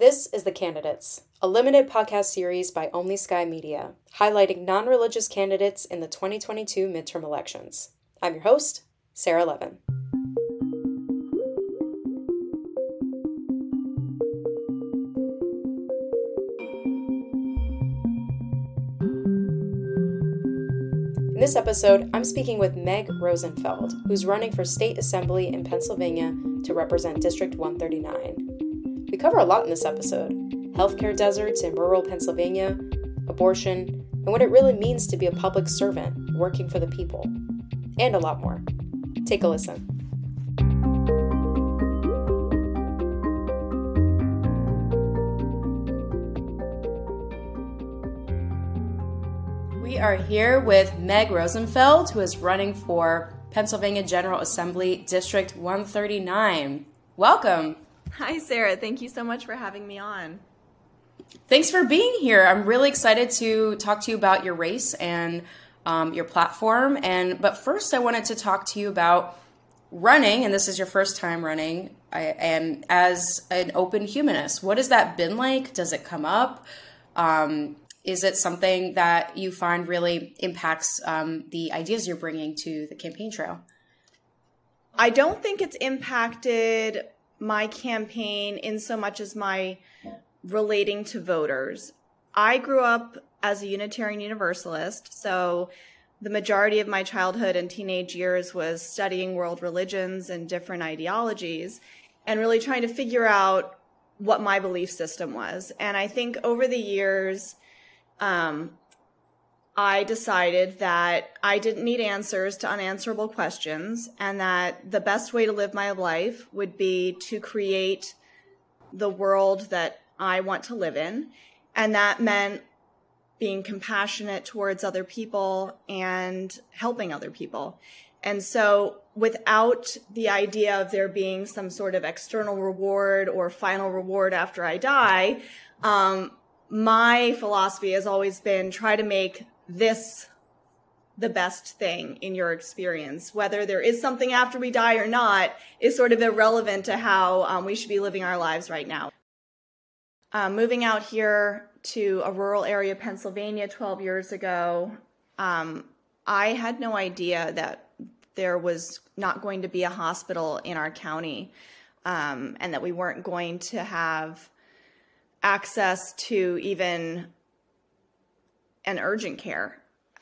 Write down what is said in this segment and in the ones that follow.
This is The Candidates, a limited podcast series by OnlySky Media, highlighting non religious candidates in the 2022 midterm elections. I'm your host, Sarah Levin. In this episode, I'm speaking with Meg Rosenfeld, who's running for state assembly in Pennsylvania to represent District 139. We cover a lot in this episode healthcare deserts in rural Pennsylvania, abortion, and what it really means to be a public servant working for the people, and a lot more. Take a listen. We are here with Meg Rosenfeld, who is running for Pennsylvania General Assembly District 139. Welcome. Hi, Sarah. Thank you so much for having me on. Thanks for being here. I'm really excited to talk to you about your race and um, your platform. And but first, I wanted to talk to you about running. And this is your first time running. I am as an open humanist. What has that been like? Does it come up? Um, is it something that you find really impacts um, the ideas you're bringing to the campaign trail? I don't think it's impacted my campaign in so much as my relating to voters. I grew up as a Unitarian Universalist, so the majority of my childhood and teenage years was studying world religions and different ideologies and really trying to figure out what my belief system was. And I think over the years, um, I decided that I didn't need answers to unanswerable questions and that the best way to live my life would be to create the world that I want to live in. And that meant being compassionate towards other people and helping other people. And so, without the idea of there being some sort of external reward or final reward after I die, um, my philosophy has always been try to make this the best thing in your experience. Whether there is something after we die or not is sort of irrelevant to how um, we should be living our lives right now. Uh, moving out here to a rural area of Pennsylvania 12 years ago, um, I had no idea that there was not going to be a hospital in our county um, and that we weren't going to have access to even an urgent care.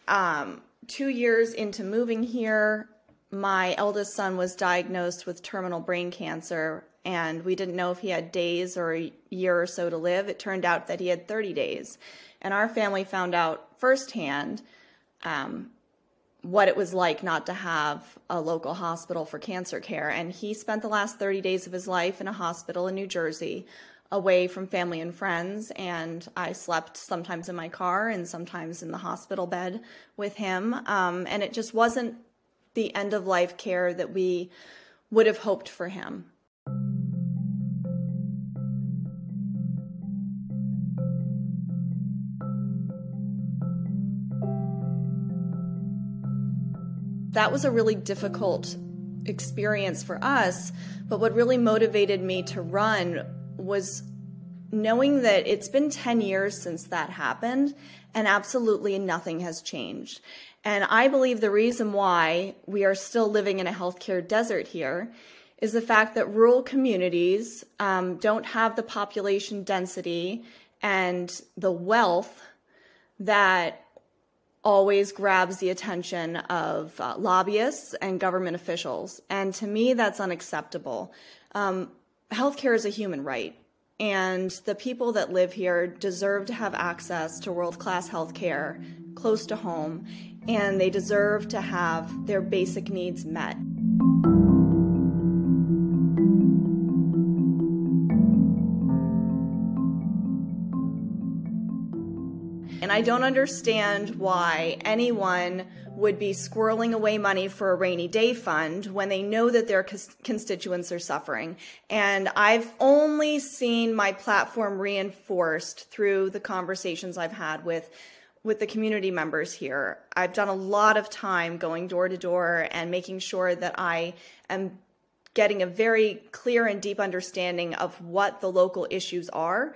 Um, two years into moving here, my eldest son was diagnosed with terminal brain cancer, and we didn't know if he had days or a year or so to live. It turned out that he had 30 days. And our family found out firsthand um, what it was like not to have a local hospital for cancer care. And he spent the last 30 days of his life in a hospital in New Jersey away from family and friends and i slept sometimes in my car and sometimes in the hospital bed with him. Um, and it just wasn't the end of life care that we would have hoped for him. That was a really difficult experience for us but what really motivated me to run was knowing that it's been 10 years since that happened and absolutely nothing has changed. And I believe the reason why we are still living in a healthcare desert here is the fact that rural communities um, don't have the population density and the wealth that always grabs the attention of uh, lobbyists and government officials. And to me, that's unacceptable. Um, healthcare is a human right, and the people that live here deserve to have access to world class healthcare close to home, and they deserve to have their basic needs met. And I don't understand why anyone would be squirreling away money for a rainy day fund when they know that their constituents are suffering. And I've only seen my platform reinforced through the conversations I've had with with the community members here. I've done a lot of time going door to door and making sure that I am getting a very clear and deep understanding of what the local issues are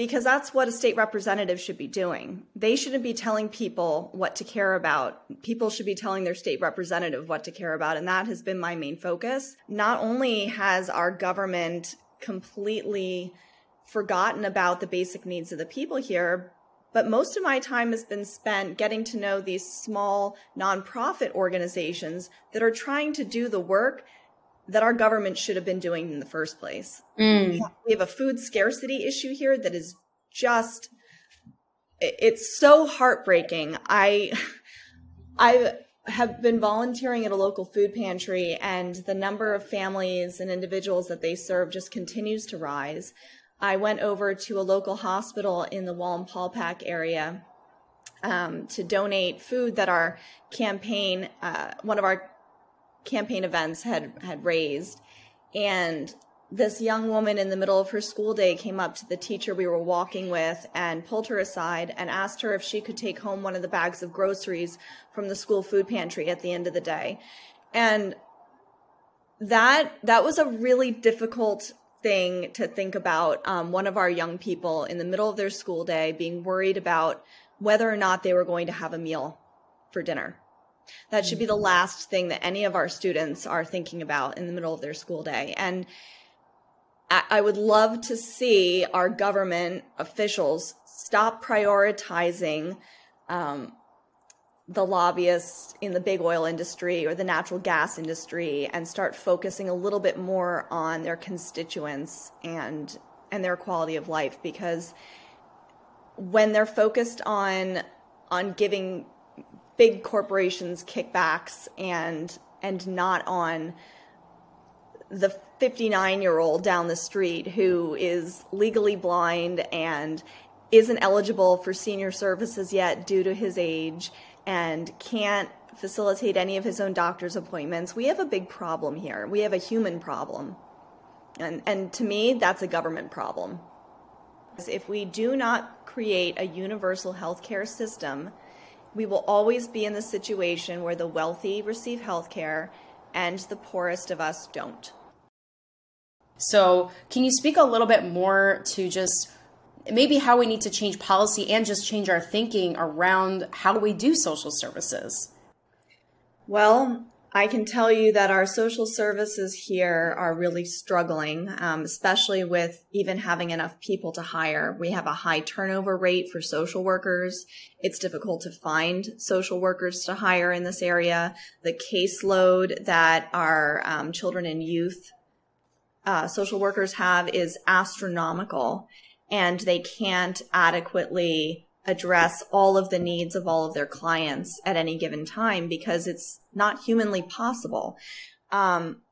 because that's what a state representative should be doing. They shouldn't be telling people what to care about. People should be telling their state representative what to care about. And that has been my main focus. Not only has our government completely forgotten about the basic needs of the people here, but most of my time has been spent getting to know these small nonprofit organizations that are trying to do the work that our government should have been doing in the first place. Mm. We have a food scarcity issue here that is just it's so heartbreaking. I I have been volunteering at a local food pantry and the number of families and individuals that they serve just continues to rise. I went over to a local hospital in the Wallenpaupack area um, to donate food that our campaign, uh, one of our campaign events had had raised, and this young woman in the middle of her school day came up to the teacher we were walking with and pulled her aside and asked her if she could take home one of the bags of groceries from the school food pantry at the end of the day. And that that was a really difficult thing to think about um, one of our young people in the middle of their school day being worried about whether or not they were going to have a meal for dinner that should be the last thing that any of our students are thinking about in the middle of their school day. And I would love to see our government officials stop prioritizing um, the lobbyists in the big oil industry or the natural gas industry and start focusing a little bit more on their constituents and and their quality of life because when they're focused on on giving big corporations kickbacks and and not on the 59 year old down the street who is legally blind and isn't eligible for senior services yet due to his age and can't facilitate any of his own doctor's appointments. We have a big problem here. We have a human problem. And, and to me, that's a government problem. If we do not create a universal healthcare system we will always be in the situation where the wealthy receive health care and the poorest of us don't. So, can you speak a little bit more to just maybe how we need to change policy and just change our thinking around how we do social services? Well, I can tell you that our social services here are really struggling, um, especially with even having enough people to hire. We have a high turnover rate for social workers. It's difficult to find social workers to hire in this area. The caseload that our um, children and youth uh, social workers have is astronomical, and they can't adequately address all of the needs of all of their clients at any given time because it's not humanly possible. Um,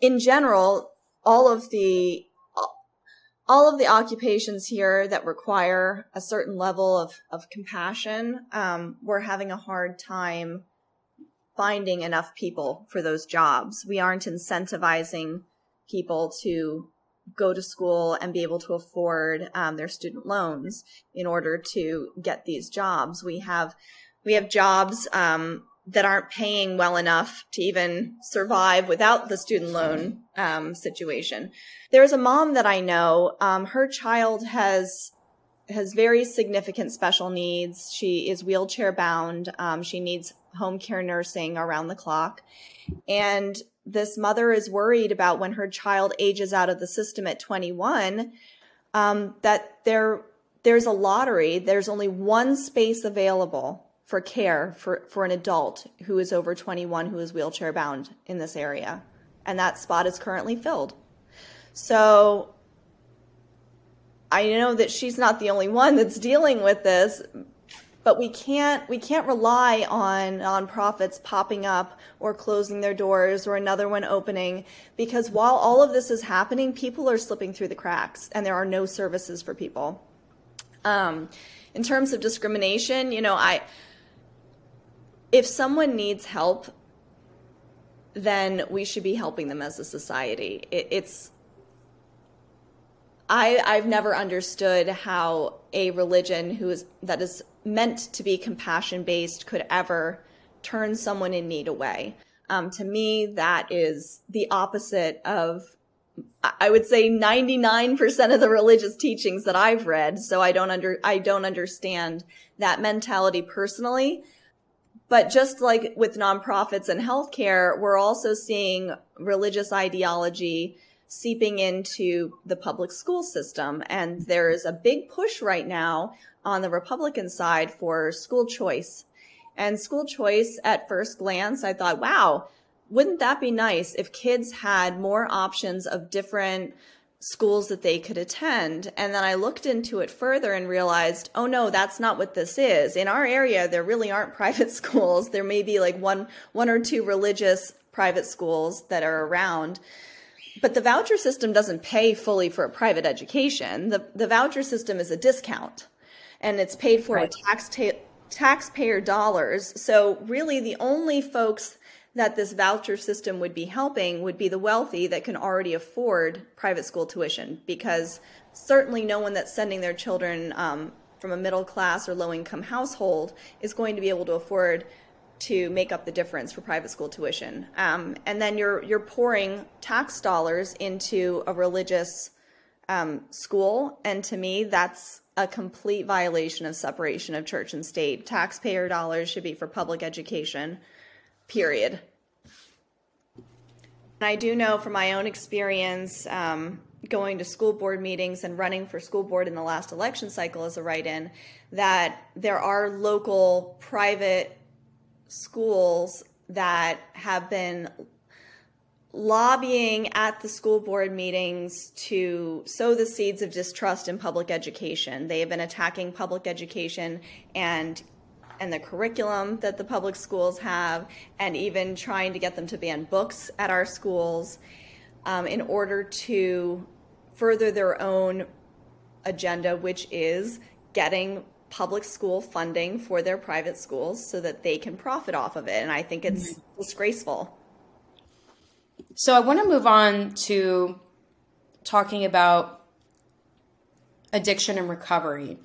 in general, all of the all of the occupations here that require a certain level of, of compassion, um, we're having a hard time finding enough people for those jobs. We aren't incentivizing people to go to school and be able to afford um, their student loans in order to get these jobs. We have we have jobs um, that aren't paying well enough to even survive without the student loan um, situation. There's a mom that I know. Um, her child has has very significant special needs. She is wheelchair bound. Um, she needs home care nursing around the clock, and this mother is worried about when her child ages out of the system at 21 um, that there there's a lottery. There's only one space available for care for, for an adult who is over 21 who is wheelchair bound in this area. And that spot is currently filled. So i know that she's not the only one that's dealing with this but we can't we can't rely on nonprofits popping up or closing their doors or another one opening because while all of this is happening people are slipping through the cracks and there are no services for people. Um, in terms of discrimination you know i if someone needs help then we should be helping them as a society. It, it's I, I've never understood how a religion who is that is meant to be compassion based could ever turn someone in need away. Um, to me, that is the opposite of, I would say 99% of the religious teachings that I've read. So I don't under, I don't understand that mentality personally. But just like with nonprofits and healthcare, we're also seeing religious ideology seeping into the public school system. And there is a big push right now on the Republican side for school choice. And school choice at first glance, I thought, wow, wouldn't that be nice if kids had more options of different schools that they could attend. And then I looked into it further and realized, oh no, that's not what this is. In our area, there really aren't private schools. There may be like one, one or two religious private schools that are around. But the voucher system doesn't pay fully for a private education. The, the voucher system is a discount and it's paid for right. with tax ta- taxpayer dollars. So really the only folks that this voucher system would be helping would be the wealthy that can already afford private school tuition because certainly no one that's sending their children um, from a middle class or low income household is going to be able to afford to make up the difference for private school tuition. Um, and then you're you're pouring tax dollars into a religious um, school, and to me, that's a complete violation of separation of church and state. Taxpayer dollars should be for public education period. And I do know from my own experience um, going to school board meetings and running for school board in the last election cycle as a write in that there are local private schools that have been lobbying at the school board meetings to sow the seeds of distrust in public education. They have been attacking public education and and the curriculum that the public schools have, and even trying to get them to ban books at our schools um, in order to further their own agenda, which is getting public school funding for their private schools so that they can profit off of it. And I think it's mm-hmm. disgraceful. So I want to move on to talking about addiction and recovery,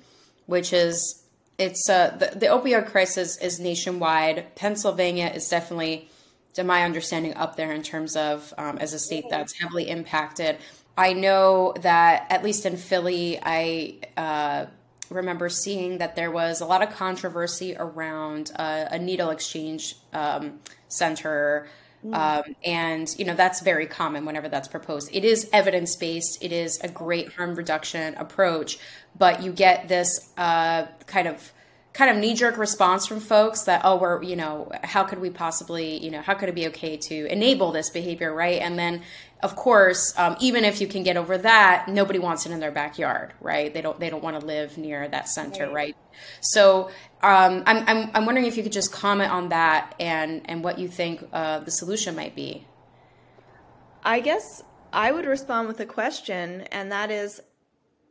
which is it's uh, the, the opioid crisis is nationwide. Pennsylvania is definitely, to my understanding, up there in terms of um, as a state that's heavily impacted. I know that at least in Philly, I uh, remember seeing that there was a lot of controversy around uh, a needle exchange um, center. Mm. Um, and you know that's very common whenever that's proposed. It is evidence based. It is a great harm reduction approach, but you get this uh, kind of kind of knee jerk response from folks that oh we're you know how could we possibly you know how could it be okay to enable this behavior right? And then of course um, even if you can get over that nobody wants it in their backyard right? They don't they don't want to live near that center right, right? so um, I'm, I'm i'm wondering if you could just comment on that and and what you think uh, the solution might be. I guess i would respond with a question and that is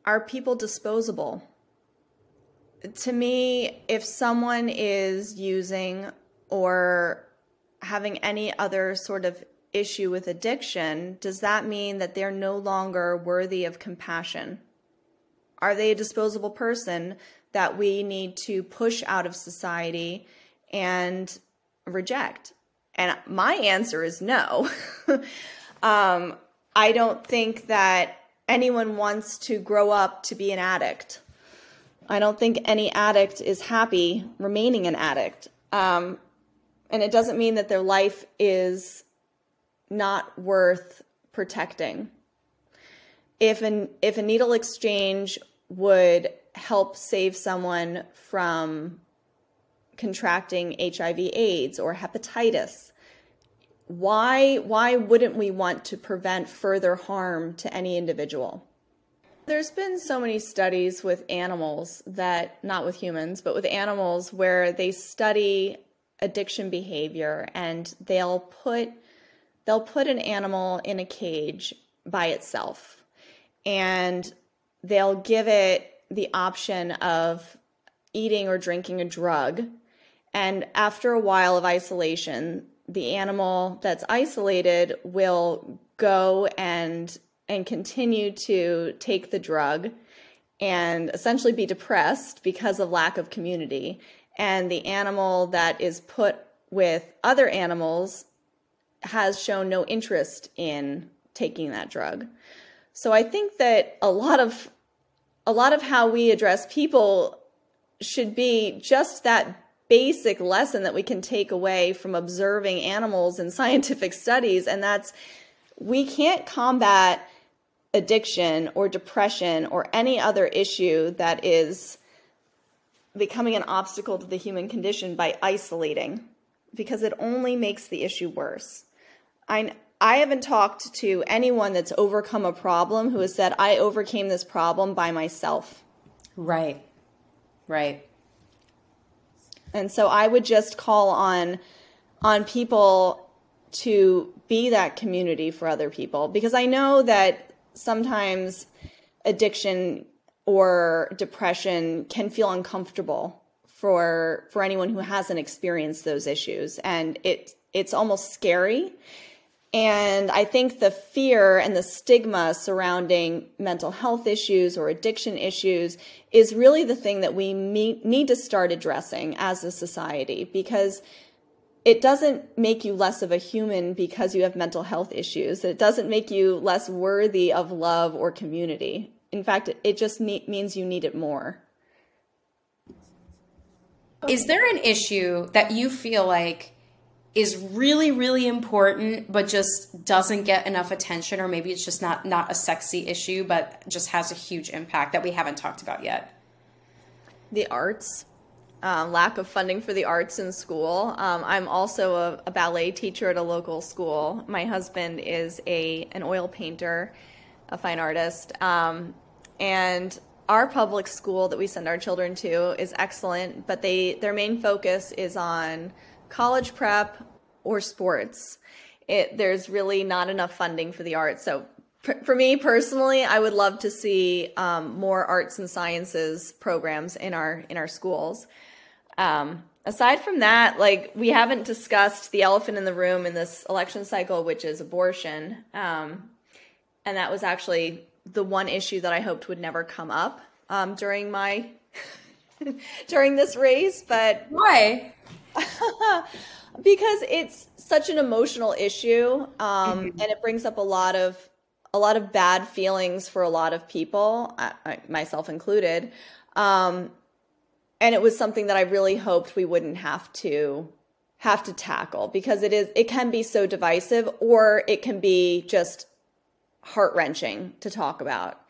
are people disposable to me, if someone is using or having any other sort of issue with addiction, does that mean that they're no longer worthy of compassion? Are they a disposable person that we need to push out of society and reject? And my answer is no. um, I don't think that anyone wants to grow up to be an addict. I don't think any addict is happy remaining an addict. Um, and it doesn't mean that their life is not worth protecting. If an if a needle exchange would help save someone from contracting HIV AIDS or hepatitis, why why wouldn't we want to prevent further harm to any individual? There's been so many studies with animals that, not with humans, but with animals where they study addiction behavior and they'll put they'll put an animal in a cage by itself. And they'll give it the option of eating or drinking a drug. And after a while of isolation the animal that's isolated will go and and continue to take the drug and essentially be depressed because of lack of community. And the animal that is put with other animals has shown no interest in taking that drug. So I think that a lot of a lot of how we address people should be just that basic lesson that we can take away from observing animals in scientific studies and that's we can't combat addiction or depression or any other issue that is becoming an obstacle to the human condition by isolating because it only makes the issue worse. I I haven't talked to anyone that's overcome a problem who has said I overcame this problem by myself. Right. Right. And so I would just call on on people to be that community for other people because I know that sometimes addiction or depression can feel uncomfortable for for anyone who hasn't experienced those issues. And it it's almost scary. And I think the fear and the stigma surrounding mental health issues or addiction issues is really the thing that we need to start addressing as a society. Because it doesn't make you less of a human because you have mental health issues. It doesn't make you less worthy of love or community. In fact, it just means you need it more. Is there an issue that you feel like is really really important but just doesn't get enough attention or maybe it's just not not a sexy issue but just has a huge impact that we haven't talked about yet the arts um, lack of funding for the arts in school um, i'm also a, a, ballet teacher at a local school my husband is a an oil painter a fine artist um, and our public school that we send our children to is excellent but they their main focus is on college prep or sports. It, there's really not enough funding for the arts. So for me personally, I would love to see um, more arts and sciences programs in our in our schools. Um, aside from that, like we haven't discussed the elephant in the room in this election cycle, which is abortion, um, and that was actually the one issue that I hoped would never come up um, during my during this race. But why? because it's such an emotional issue um, mm-hmm. and it brings up a lot of a lot of bad feelings for a lot of people I, myself included um, and it was something that i really hoped we wouldn't have to have to tackle because it is it can be so divisive or it can be just heart-wrenching to talk about.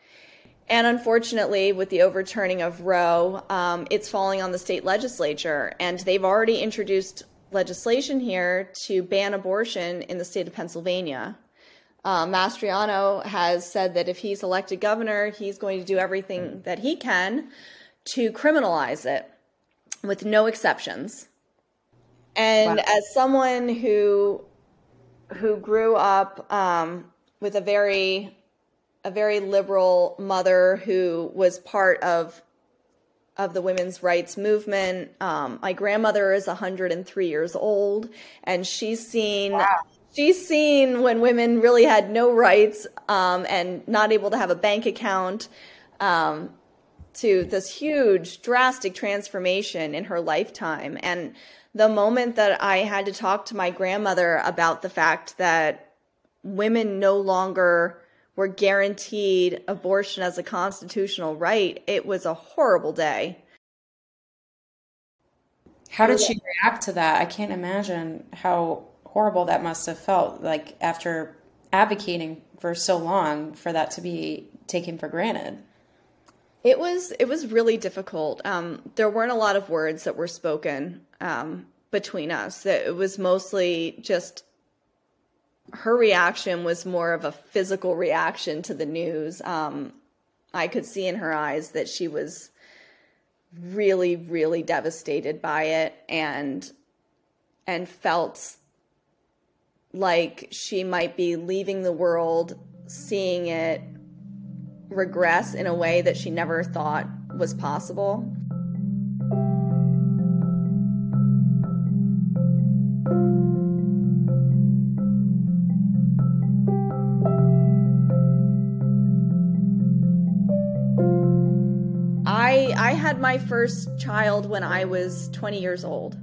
And unfortunately, with the overturning of Roe, um, it's falling on the state legislature, and they've already introduced legislation here to ban abortion in the state of Pennsylvania. Uh, Mastriano has said that if he's elected governor, he's going to do everything that he can to criminalize it with no exceptions. And wow. as someone who who grew up um, with a very a very liberal mother who was part of of the women's rights movement. Um, my grandmother is 103 years old, and she's seen wow. she's seen when women really had no rights um, and not able to have a bank account. Um, to this huge, drastic transformation in her lifetime. And the moment that I had to talk to my grandmother about the fact that women no longer were guaranteed abortion as a constitutional right, it was a horrible day. How did she react to that? I can't imagine how horrible that must have felt like after advocating for so long for that to be taken for granted. It was it was really difficult. Um, there weren't a lot of words that were spoken um, between us. It was mostly just her reaction was more of a physical reaction to the news. Um, I could see in her eyes that she was really, really devastated by it and and felt like she might be leaving the world, seeing it regress in a way that she never thought was possible. I I had my first child when I was 20 years old.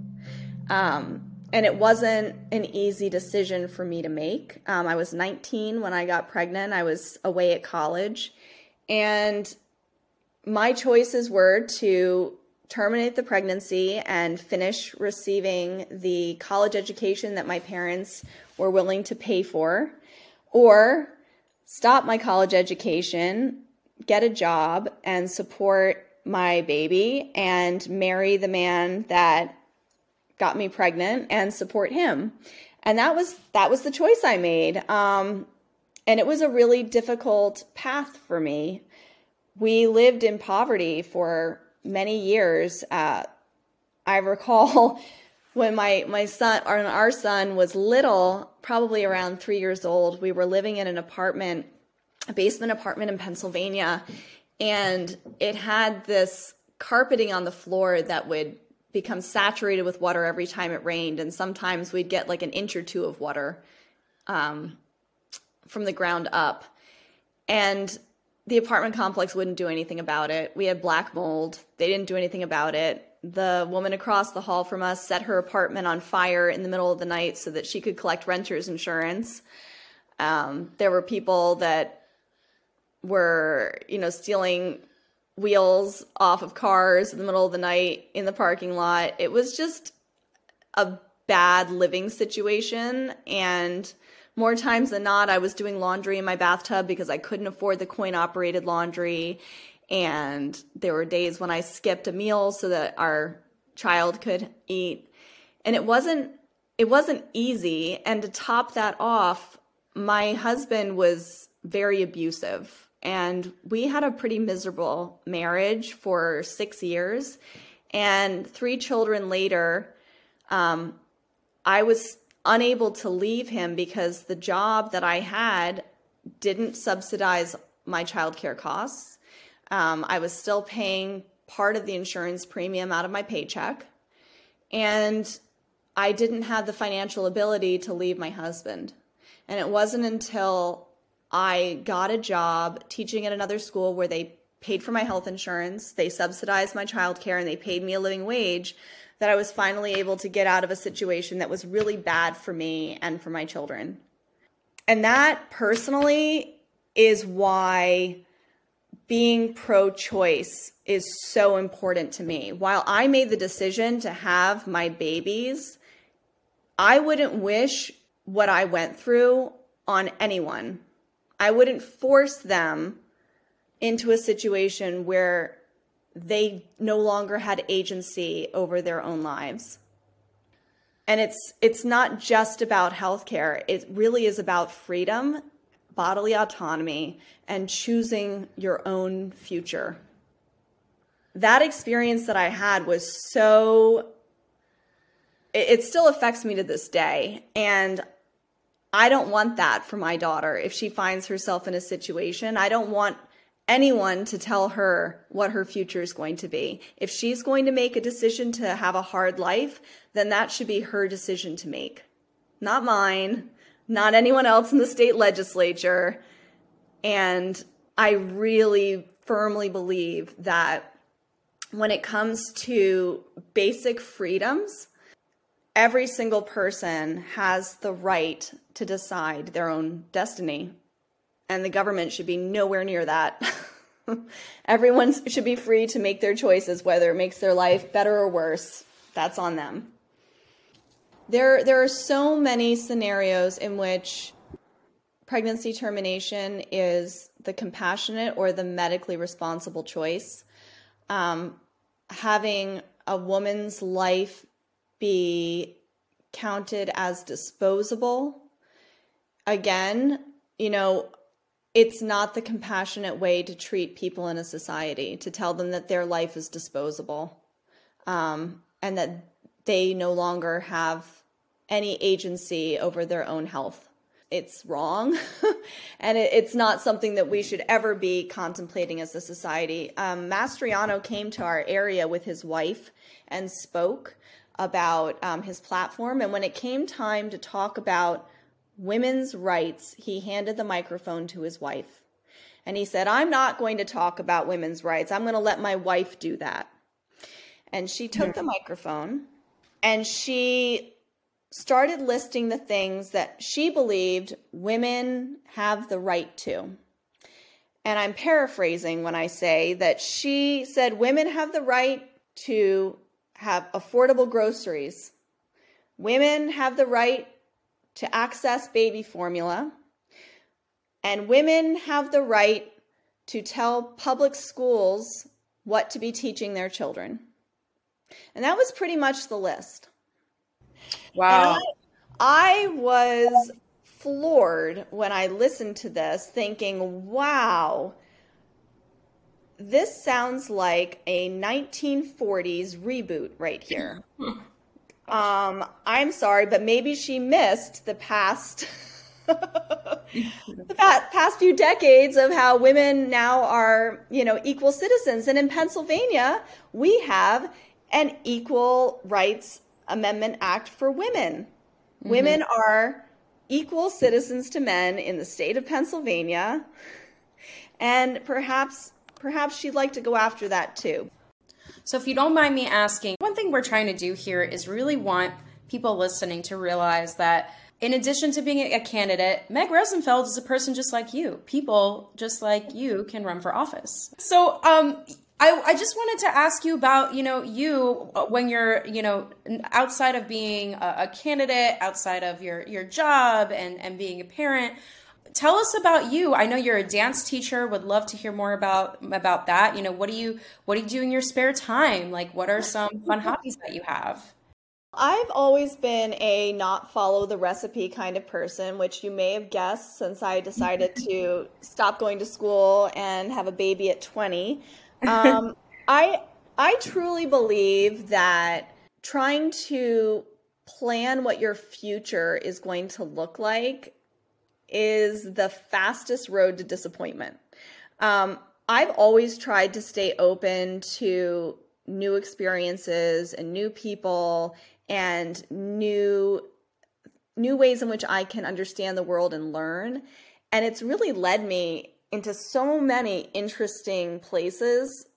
Um, and it wasn't an easy decision for me to make. Um, I was 19 when I got pregnant. I was away at college. And my choices were to terminate the pregnancy and finish receiving the college education that my parents were willing to pay for, or stop my college education, get a job, and support my baby and marry the man that got me pregnant and support him. And that was that was the choice I made. Um, and it was a really difficult path for me. We lived in poverty for many years. Uh, I recall when my my son or our son was little, probably around three years old. We were living in an apartment, a basement apartment in Pennsylvania, and it had this carpeting on the floor that would become saturated with water every time it rained, and sometimes we'd get like an inch or two of water um, from the ground up. And the apartment complex wouldn't do anything about it. We had black mold. They didn't do anything about it. The woman across the hall from us set her apartment on fire in the middle of the night so that she could collect renter's insurance. Um, there were people that were, you know, stealing wheels off of cars in the middle of the night in the parking lot. It was just a bad living situation. And more times than not, I was doing laundry in my bathtub because I couldn't afford the coin operated laundry. And there were days when I skipped a meal so that our child could eat. And it wasn't it wasn't easy and to top that off my husband was very abusive and we had a pretty miserable marriage for six years. And three children later, um, I was unable to leave him because the job that I had didn't subsidize my childcare costs. Um, I was still paying part of the insurance premium out of my paycheck. And I didn't have the financial ability to leave my husband. And it wasn't until I got a job teaching at another school where they paid for my health insurance, they subsidized my childcare, and they paid me a living wage. That I was finally able to get out of a situation that was really bad for me and for my children. And that personally is why being pro choice is so important to me. While I made the decision to have my babies, I wouldn't wish what I went through on anyone. I wouldn't force them into a situation where they no longer had agency over their own lives. And it's it's not just about healthcare. It really is about freedom, bodily autonomy, and choosing your own future. That experience that I had was so it, it still affects me to this day. And I don't want that for my daughter if she finds herself in a situation. I don't want anyone to tell her what her future is going to be. If she's going to make a decision to have a hard life, then that should be her decision to make, not mine, not anyone else in the state legislature. And I really firmly believe that when it comes to basic freedoms, every single person has the right to decide their own destiny, and the government should be nowhere near that. Everyone should be free to make their choices, whether it makes their life better or worse. That's on them. There, there are so many scenarios in which pregnancy termination is the compassionate or the medically responsible choice. Um, having a woman's life be counted as disposable. Again, you know, it's not the compassionate way to treat people in a society to tell them that their life is disposable um, and that they no longer have any agency over their own health. It's wrong, and it, it's not something that we should ever be contemplating as a society. Um, Mastriano came to our area with his wife and spoke about um, his platform. And when it came time to talk about women's rights, he handed the microphone to his wife. And he said, I'm not going to talk about women's rights. I'm going to let my wife do that. And she took the microphone and she started listing the things that she believed women have the right to. And I'm paraphrasing when I say that she said women have the right to have affordable groceries. Women have the right to access baby formula. And women have the right to tell public schools what to be teaching their children. And that was pretty much the list. Wow. I, I was floored when I listened to this, thinking, wow, this sounds like a 1940s reboot right here. um, I'm sorry, but maybe she missed the past. the past few decades of how women now are, you know, equal citizens. And in Pennsylvania, we have an Equal Rights Amendment Act for women. Mm-hmm. Women are equal citizens to men in the state of Pennsylvania. And perhaps perhaps she'd like to go after that too. So if you don't mind me asking, one thing we're trying to do here is really want people listening to realize that in addition to being a candidate, Meg Rosenfeld is a person just like you. People just like you can run for office. So, um, I, I just wanted to ask you about, you know, you uh, when you're, you know, outside of being a, a candidate, outside of your your job and and being a parent, tell us about you. I know you're a dance teacher. Would love to hear more about about that. You know, what do you what do you do in your spare time? Like, what are some fun hobbies that you have? I've always been a not follow the recipe kind of person, which you may have guessed since I decided to stop going to school and have a baby at 20. Um, I I truly believe that trying to plan what your future is going to look like is the fastest road to disappointment. Um, I've always tried to stay open to new experiences and new people and new new ways in which I can understand the world and learn. And it's really led me into so many interesting places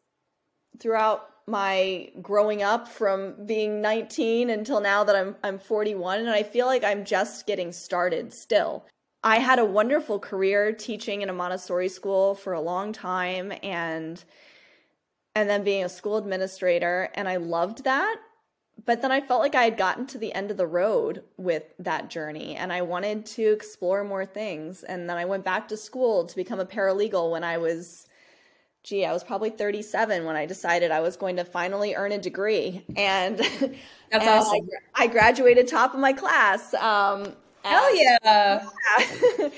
throughout my growing up from being 19 until now that I'm I'm 41 and I feel like I'm just getting started still. I had a wonderful career teaching in a Montessori school for a long time and and then being a school administrator and I loved that but then I felt like I had gotten to the end of the road with that journey and I wanted to explore more things. And then I went back to school to become a paralegal when I was, gee, I was probably 37 when I decided I was going to finally earn a degree. And that's and awesome. I, I, graduated top of my class. Um, Hell yeah. yeah.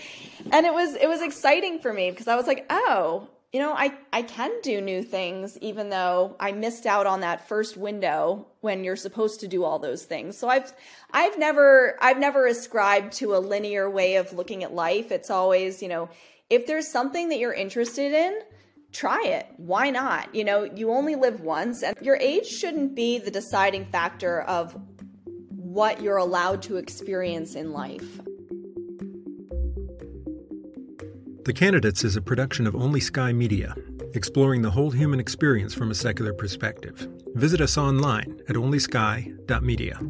and it was, it was exciting for me because I was like, oh, you know, I, I can do new things even though I missed out on that first window when you're supposed to do all those things. So I've I've never I've never ascribed to a linear way of looking at life. It's always, you know, if there's something that you're interested in, try it. Why not? You know, you only live once and your age shouldn't be the deciding factor of what you're allowed to experience in life. The Candidates is a production of OnlySky Media, exploring the whole human experience from a secular perspective. Visit us online at onlysky.media.